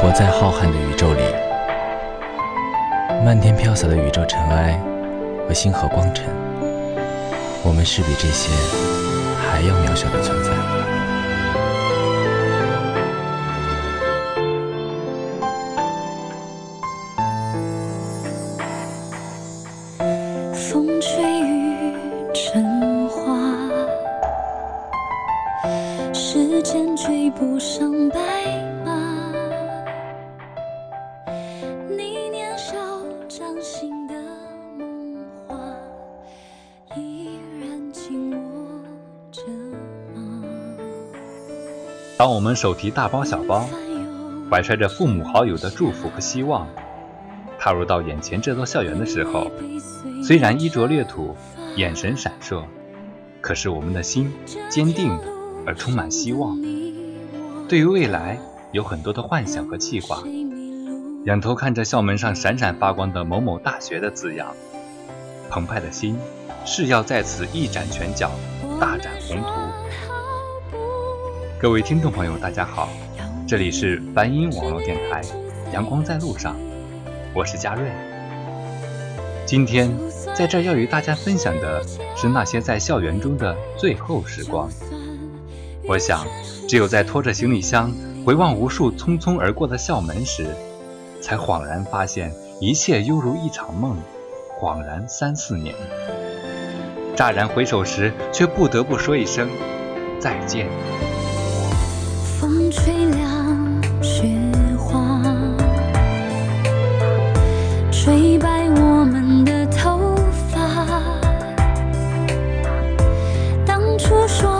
活在浩瀚的宇宙里，漫天飘洒的宇宙尘埃和星河光尘，我们是比这些还要渺小的存在。当我们手提大包小包，怀揣着父母好友的祝福和希望，踏入到眼前这座校园的时候，虽然衣着略土，眼神闪烁，可是我们的心坚定而充满希望。对于未来有很多的幻想和计划，仰头看着校门上闪闪发光的某某大学的字样，澎湃的心是要在此一展拳脚，大展宏图。各位听众朋友，大家好，这里是梵音网络电台，阳光在路上，我是佳瑞。今天在这要与大家分享的是那些在校园中的最后时光。我想，只有在拖着行李箱回望无数匆匆而过的校门时，才恍然发现一切犹如一场梦，恍然三四年。乍然回首时，却不得不说一声再见。风吹凉雪花，吹白我们的头发。当初说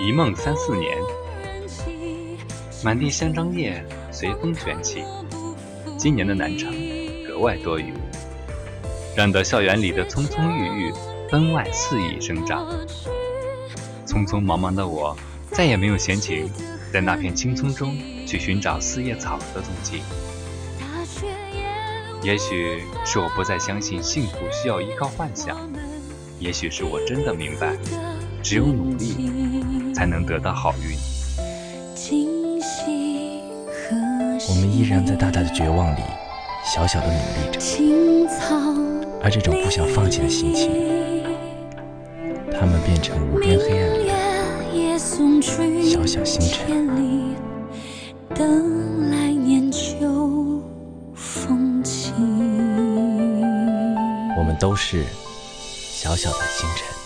一梦三四年，满地香樟叶随风卷起。今年的南城格外多雨，让得校园里的葱葱郁郁分外肆意生长。匆匆忙忙的我，再也没有闲情在那片青葱中去寻找四叶草的踪迹。也许是我不再相信幸福需要依靠幻想，也许是我真的明白，只有努力才能得到好运。我们依然在大大的绝望里，小小的努力着。而这种不想放弃的心情，它们变成无边黑暗里的小小星辰。等来年秋风起。我们都是小小的星辰。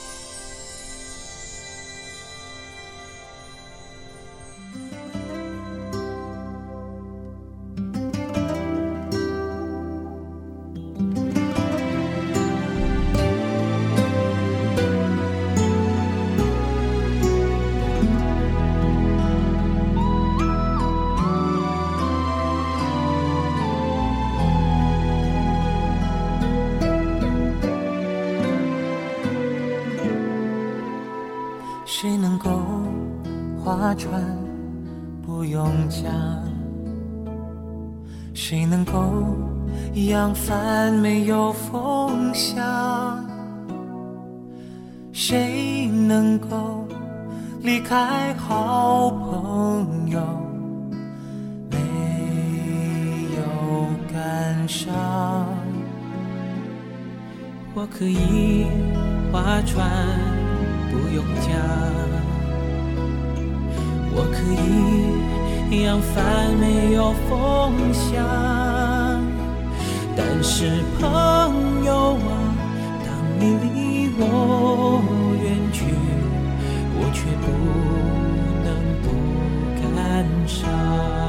划船不用桨？谁能够扬帆没有风向？谁能够离开好朋友没有感伤？我可以划船。不用桨，我可以扬帆没有风向。但是朋友啊，当你离我远去，我却不能不感伤。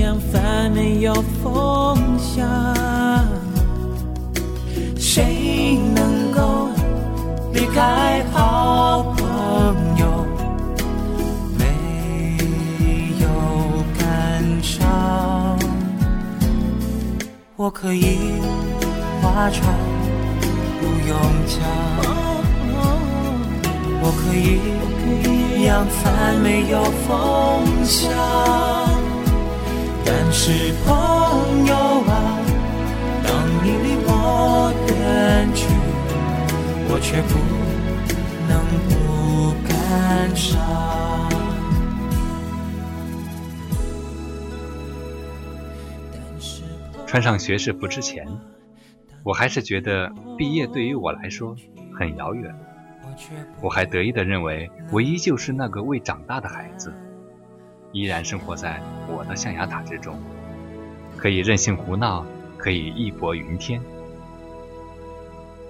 扬帆没有风向谁能够离开好朋友？没有感伤我可以划船不用桨我可以扬帆没有风向。但是朋友啊，当你离我远去，我却不能不感伤。穿上学士服之前，我还是觉得毕业对于我来说很遥远。我还得意地认为，我依旧是那个未长大的孩子，依然生活在我的象牙塔之中，可以任性胡闹，可以义薄云天。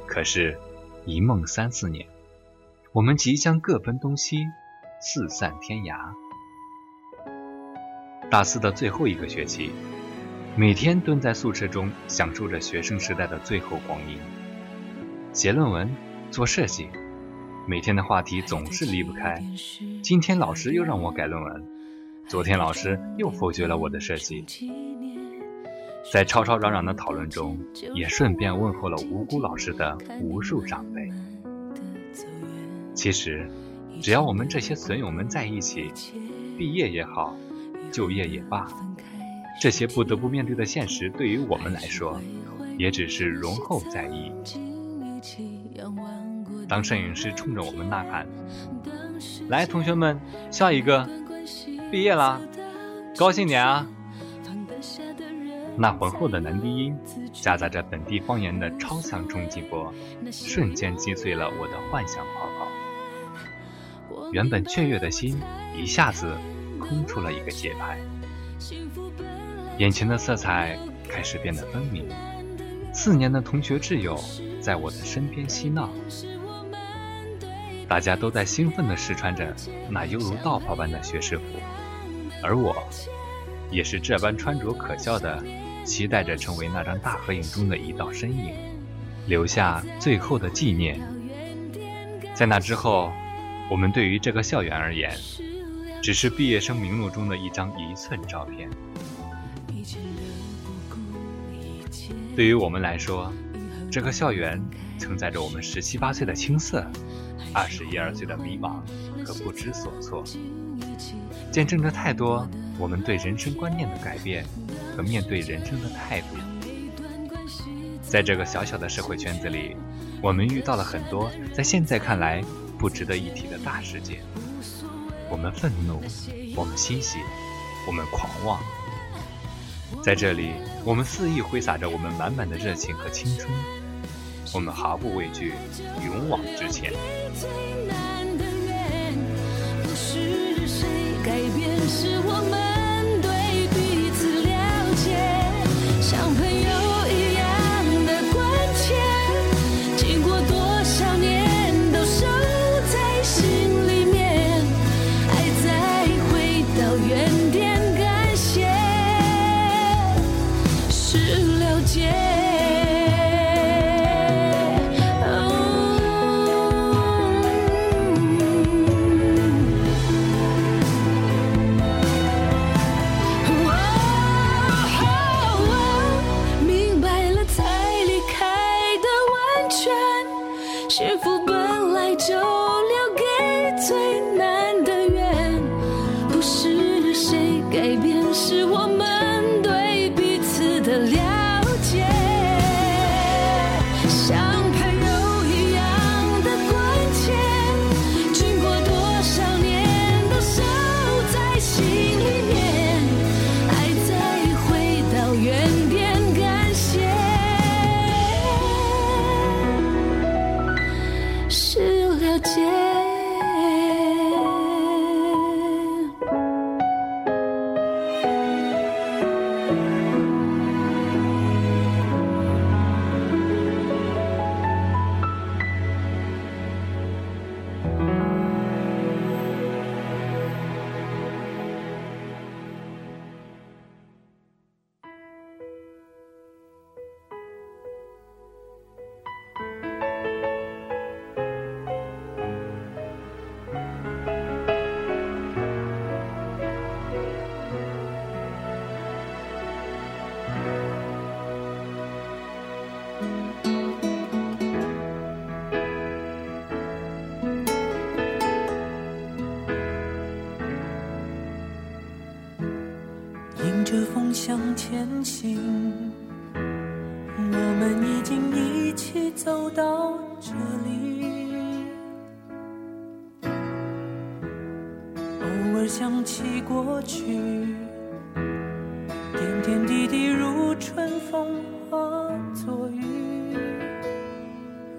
可是，一梦三四年，我们即将各奔东西，四散天涯。大四的最后一个学期。每天蹲在宿舍中，享受着学生时代的最后光阴。写论文、做设计，每天的话题总是离不开。今天老师又让我改论文，昨天老师又否决了我的设计。在吵吵嚷嚷的讨论中，也顺便问候了无辜老师的无数长辈。其实，只要我们这些损友们在一起，毕业也好，就业也罢。这些不得不面对的现实，对于我们来说，也只是容后再议。当摄影师冲着我们呐喊：“来，同学们，笑一个，毕业啦，高兴点啊！”那浑厚的男低音，夹杂着本地方言的超强冲击波，瞬间击碎了我的幻想泡泡。原本雀跃的心，一下子空出了一个节拍。眼前的色彩开始变得分明，四年的同学挚友在我的身边嬉闹，大家都在兴奋地试穿着那犹如道袍般的学士服，而我，也是这般穿着可笑的，期待着成为那张大合影中的一道身影，留下最后的纪念。在那之后，我们对于这个校园而言，只是毕业生名录中的一张一寸照片。对于我们来说，这个校园承载着我们十七八岁的青涩，二十一二岁的迷茫和不知所措，见证着太多我们对人生观念的改变和面对人生的态度。在这个小小的社会圈子里，我们遇到了很多在现在看来不值得一提的大事件。我们愤怒，我们欣喜，我们狂妄。在这里，我们肆意挥洒着我们满满的热情和青春，我们毫不畏惧，勇往直前。是我们向前行。我们已经一起走到这里，偶尔想起过去，点点滴滴如春风化作雨，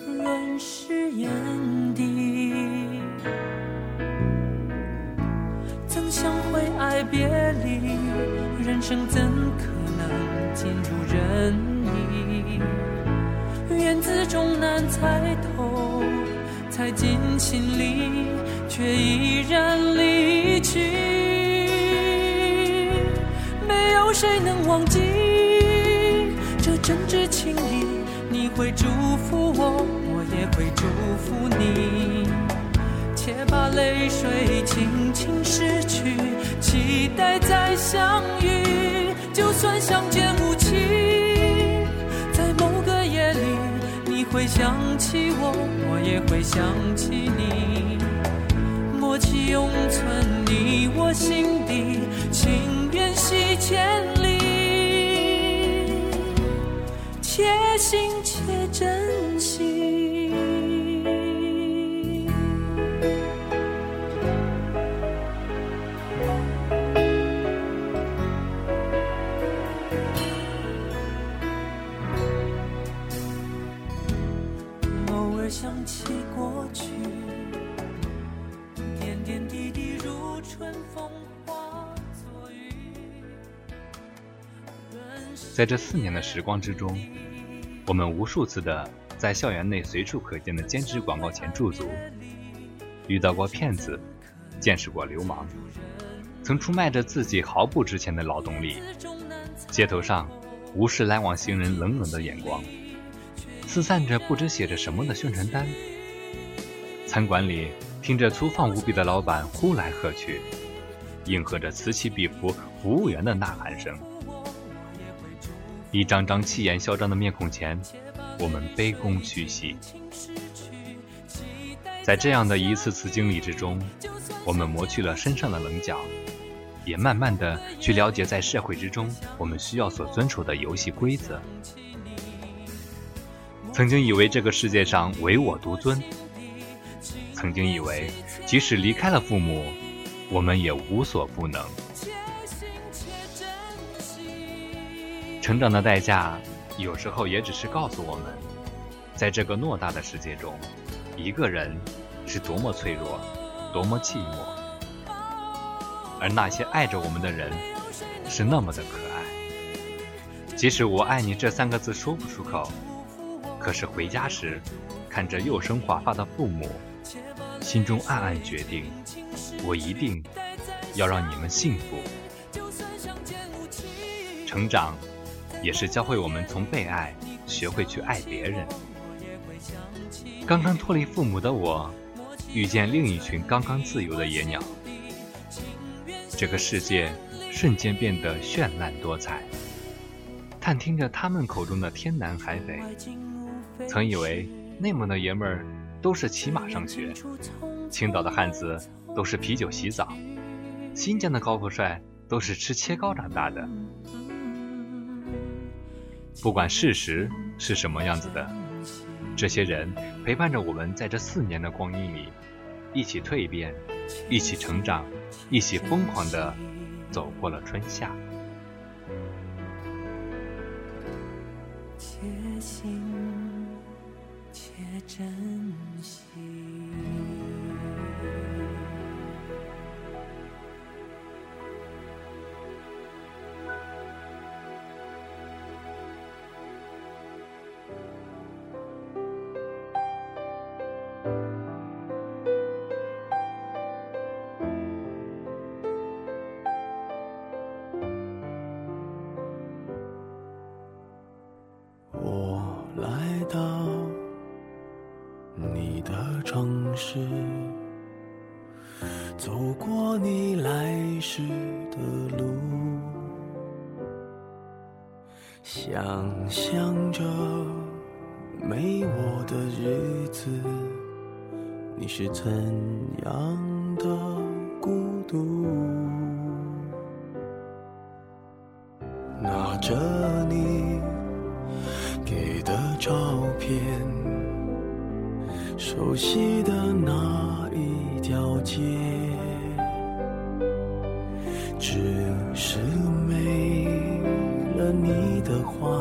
润湿眼底。曾相会爱别，生怎可能尽如人意？缘字终难猜透，猜进心里，却依然离去。没有谁能忘记这真挚情谊，你会祝福我，我也会祝福你。把泪水轻轻拭去，期待再相遇。就算相见无期，在某个夜里，你会想起我，我也会想起你。默契永存你我心底，情缘系千里，且行且珍在这四年的时光之中，我们无数次的在校园内随处可见的兼职广告前驻足，遇到过骗子，见识过流氓，曾出卖着自己毫不值钱的劳动力。街头上无视来往行人冷冷的眼光，四散着不知写着什么的宣传单。餐馆里听着粗放无比的老板呼来喝去，应和着此起彼伏服务员的呐喊声。一张张气焰嚣张的面孔前，我们卑躬屈膝。在这样的一次次经历之中，我们磨去了身上的棱角，也慢慢的去了解在社会之中我们需要所遵守的游戏规则。曾经以为这个世界上唯我独尊，曾经以为即使离开了父母，我们也无所不能。成长的代价，有时候也只是告诉我们，在这个偌大的世界中，一个人是多么脆弱，多么寂寞，而那些爱着我们的人，是那么的可爱。即使“我爱你”这三个字说不出口，可是回家时，看着幼生华发的父母，心中暗暗决定，我一定要让你们幸福。成长。也是教会我们从被爱学会去爱别人。刚刚脱离父母的我，遇见另一群刚刚自由的野鸟，这个世界瞬间变得绚烂多彩。探听着他们口中的天南海北，曾以为内蒙的爷们儿都是骑马上学，青岛的汉子都是啤酒洗澡，新疆的高富帅都是吃切糕长大的。不管事实是什么样子的，这些人陪伴着我们，在这四年的光阴里，一起蜕变，一起成长，一起疯狂的走过了春夏。且行且珍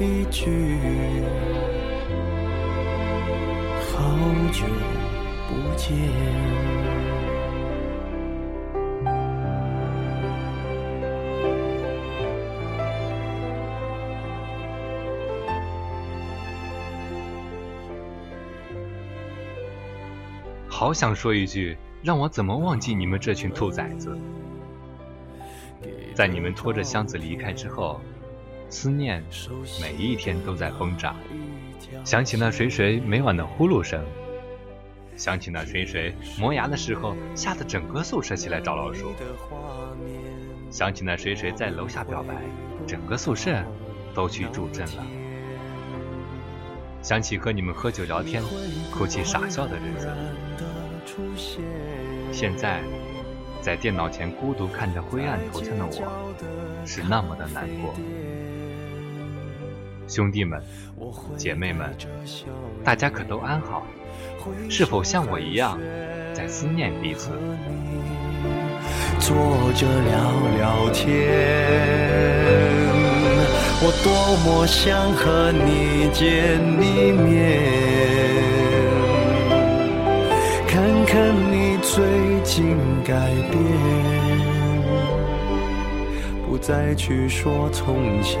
一句，好久。不见。好想说一句，让我怎么忘记你们这群兔崽子！在你们拖着箱子离开之后，思念每一天都在疯长，想起那谁谁每晚的呼噜声。想起那谁谁磨牙的时候，吓得整个宿舍起来找老鼠。想起那谁谁在楼下表白，整个宿舍都去助阵了。想起和你们喝酒聊天、哭泣傻笑的日子。现在，在电脑前孤独看着灰暗头像的我，是那么的难过。兄弟们、姐妹们，大家可都安好？是否像我一样在思念彼此？坐着聊聊天，我多么想和你见一面，看看你最近改变，不再去说从前，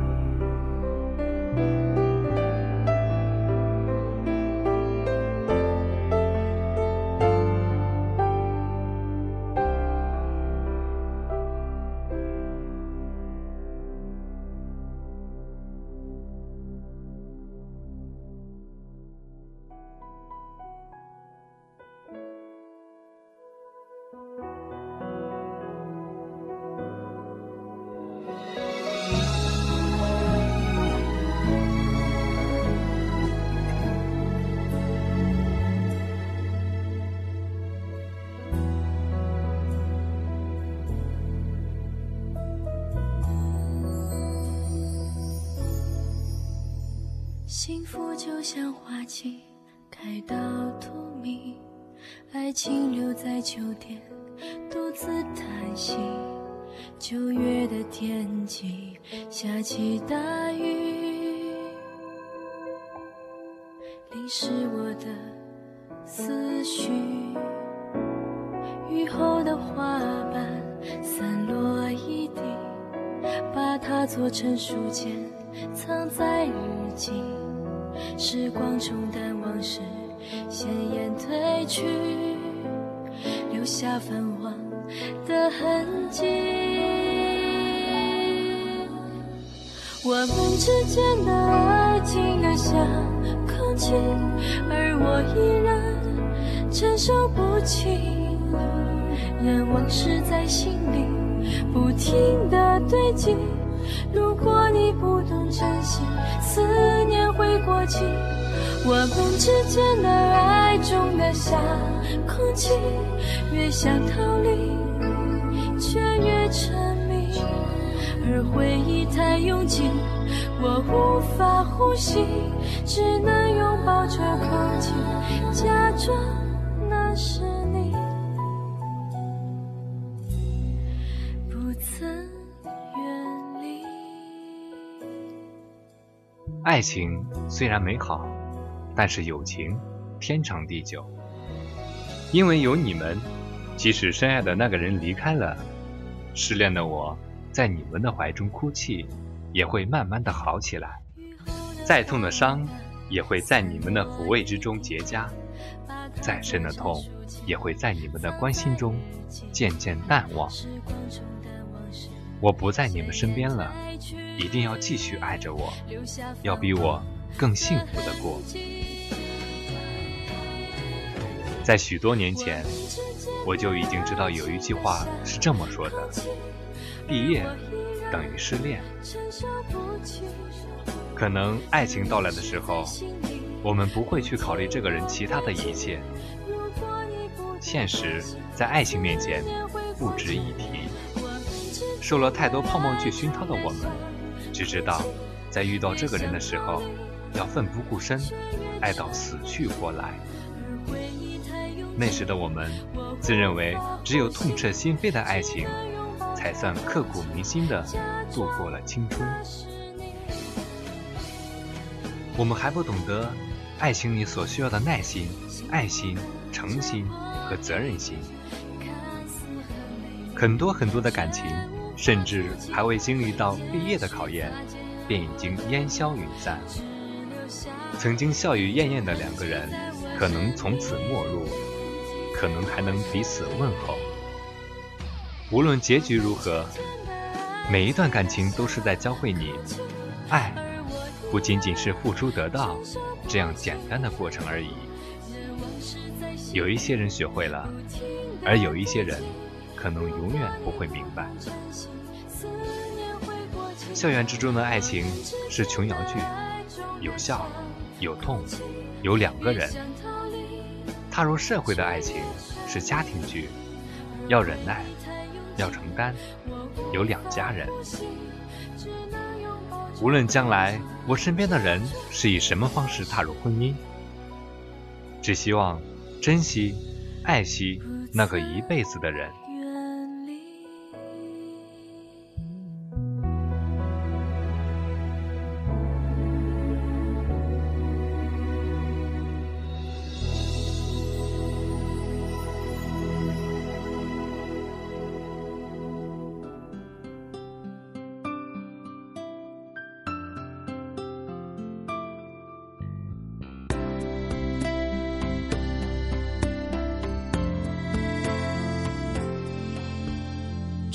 幸福就像花季，开到荼蘼，爱情留在酒店，独自叹息。九月的天气，下起大雨，淋湿我的思绪。雨后的花瓣散落一地，把它做成书签，藏在日记。时光冲淡往事，鲜艳褪去，留下泛黄的痕迹。我们之间的爱竟然像空气，而我依然承受不起，让往事在心里不停的堆积。如果你不懂珍惜，思念会过期。我们之间的爱重得像空气，越想逃离，却越沉迷。而回忆太拥挤，我无法呼吸，只能拥抱着空气，假装那是爱情虽然美好，但是友情天长地久。因为有你们，即使深爱的那个人离开了，失恋的我，在你们的怀中哭泣，也会慢慢的好起来。再痛的伤，也会在你们的抚慰之中结痂；再深的痛，也会在你们的关心中渐渐淡忘。我不在你们身边了，一定要继续爱着我，要比我更幸福的过。在许多年前，我就已经知道有一句话是这么说的：毕业等于失恋。可能爱情到来的时候，我们不会去考虑这个人其他的一切。现实在爱情面前不值一提。受了太多泡沫剧熏陶的我们，只知道在遇到这个人的时候，要奋不顾身，爱到死去活来。那时的我们，自认为只有痛彻心扉的爱情，才算刻骨铭心的度过了青春。我们还不懂得，爱情里所需要的耐心、爱心、诚心和责任心。很多很多的感情，甚至还未经历到毕业的考验，便已经烟消云散。曾经笑语晏晏的两个人，可能从此陌路。可能还能彼此问候。无论结局如何，每一段感情都是在教会你，爱不仅仅是付出得到这样简单的过程而已。有一些人学会了，而有一些人可能永远不会明白。校园之中的爱情是琼瑶剧，有笑，有痛，有两个人。踏入社会的爱情是家庭剧，要忍耐，要承担，有两家人。无论将来我身边的人是以什么方式踏入婚姻，只希望珍惜、爱惜那个一辈子的人。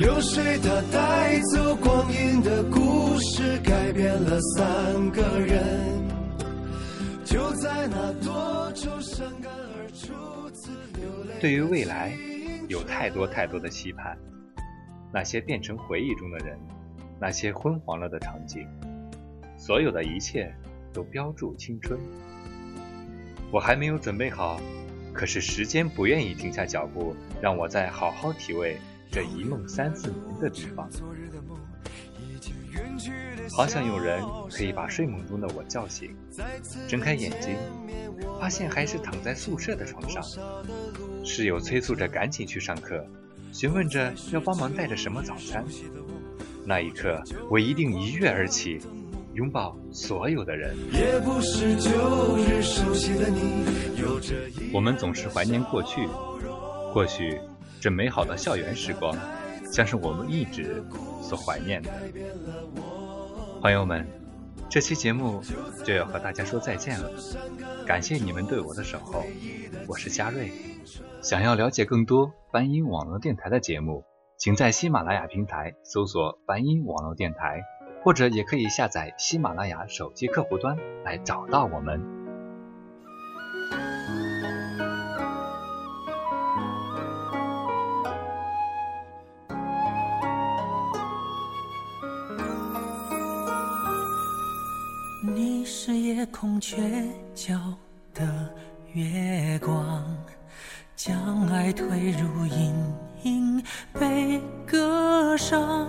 流水它带走光阴的故事，改变了三个人。就在那多愁善感而初次流泪。对于未来，有太多太多的期盼。那些变成回忆中的人，那些昏黄了的场景，所有的一切都标注青春。我还没有准备好，可是时间不愿意停下脚步，让我再好好体味这一梦三四年的地方。好想有人可以把睡梦中的我叫醒，睁开眼睛，发现还是躺在宿舍的床上。室友催促着赶紧去上课，询问着要帮忙带着什么早餐。那一刻，我一定一跃而起，拥抱所有的人。我们总是怀念过去，或许这美好的校园时光，将是我们一直所怀念的。朋友们，这期节目就要和大家说再见了，感谢你们对我的守候，我是嘉瑞。想要了解更多梵音网络电台的节目，请在喜马拉雅平台搜索梵音网络电台，或者也可以下载喜马拉雅手机客户端来找到我们。夜空缺角的月光，将爱推入阴影被割伤，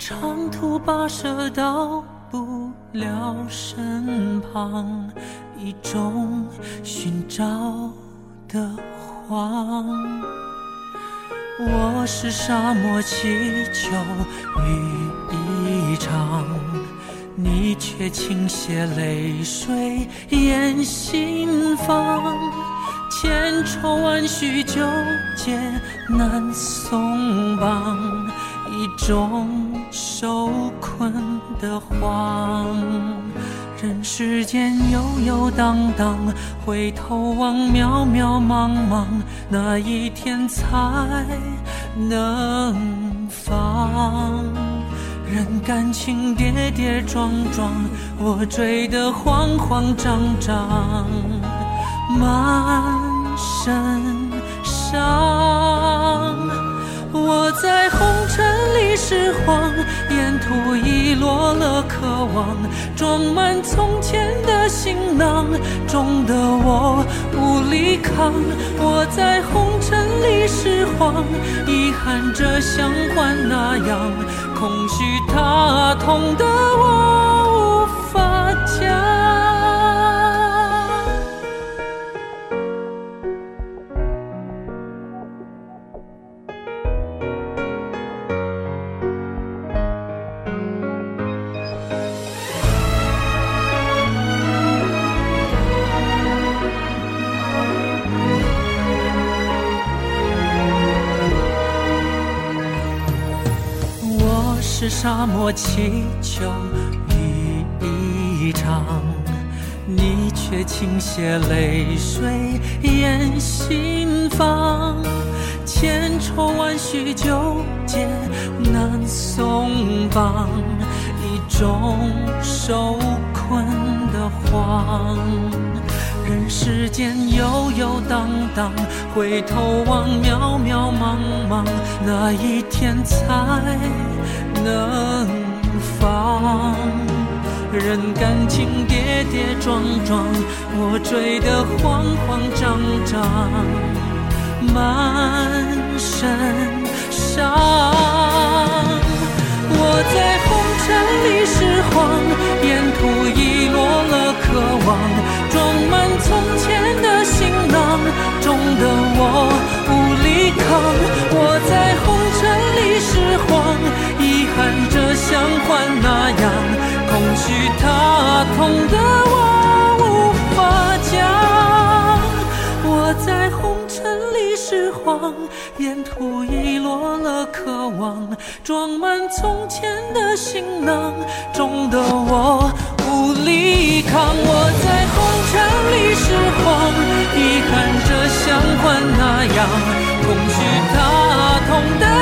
长途跋涉到不了身旁，一种寻找的慌。我是沙漠祈求雨一场。你却倾泻泪水掩心房，千愁万绪纠结难松绑，一种受困的慌。人世间悠悠荡荡，回头望渺渺茫茫，哪一天才能放？任感情跌跌撞撞，我追得慌慌张张，满身伤。我在红尘里拾荒，沿途遗落了渴望，装满从前的行囊，重得我无力扛。我在红尘里拾荒，遗憾着像幻那样，空虚它痛得我无法讲。沙漠祈求雨一场，你却倾泻泪水掩心房，千愁万绪纠结难松绑，一种受困的慌。人世间悠悠荡荡，回头望渺渺茫茫，哪一天才？能放任感情跌跌撞撞，我追得慌慌张张，满身伤。我在红尘里拾荒，沿途遗落了渴望，装满从前的行囊，装满从前的行囊，重得我无力抗。我在红尘里拾荒，遗憾着像幻那样，空虚打痛的。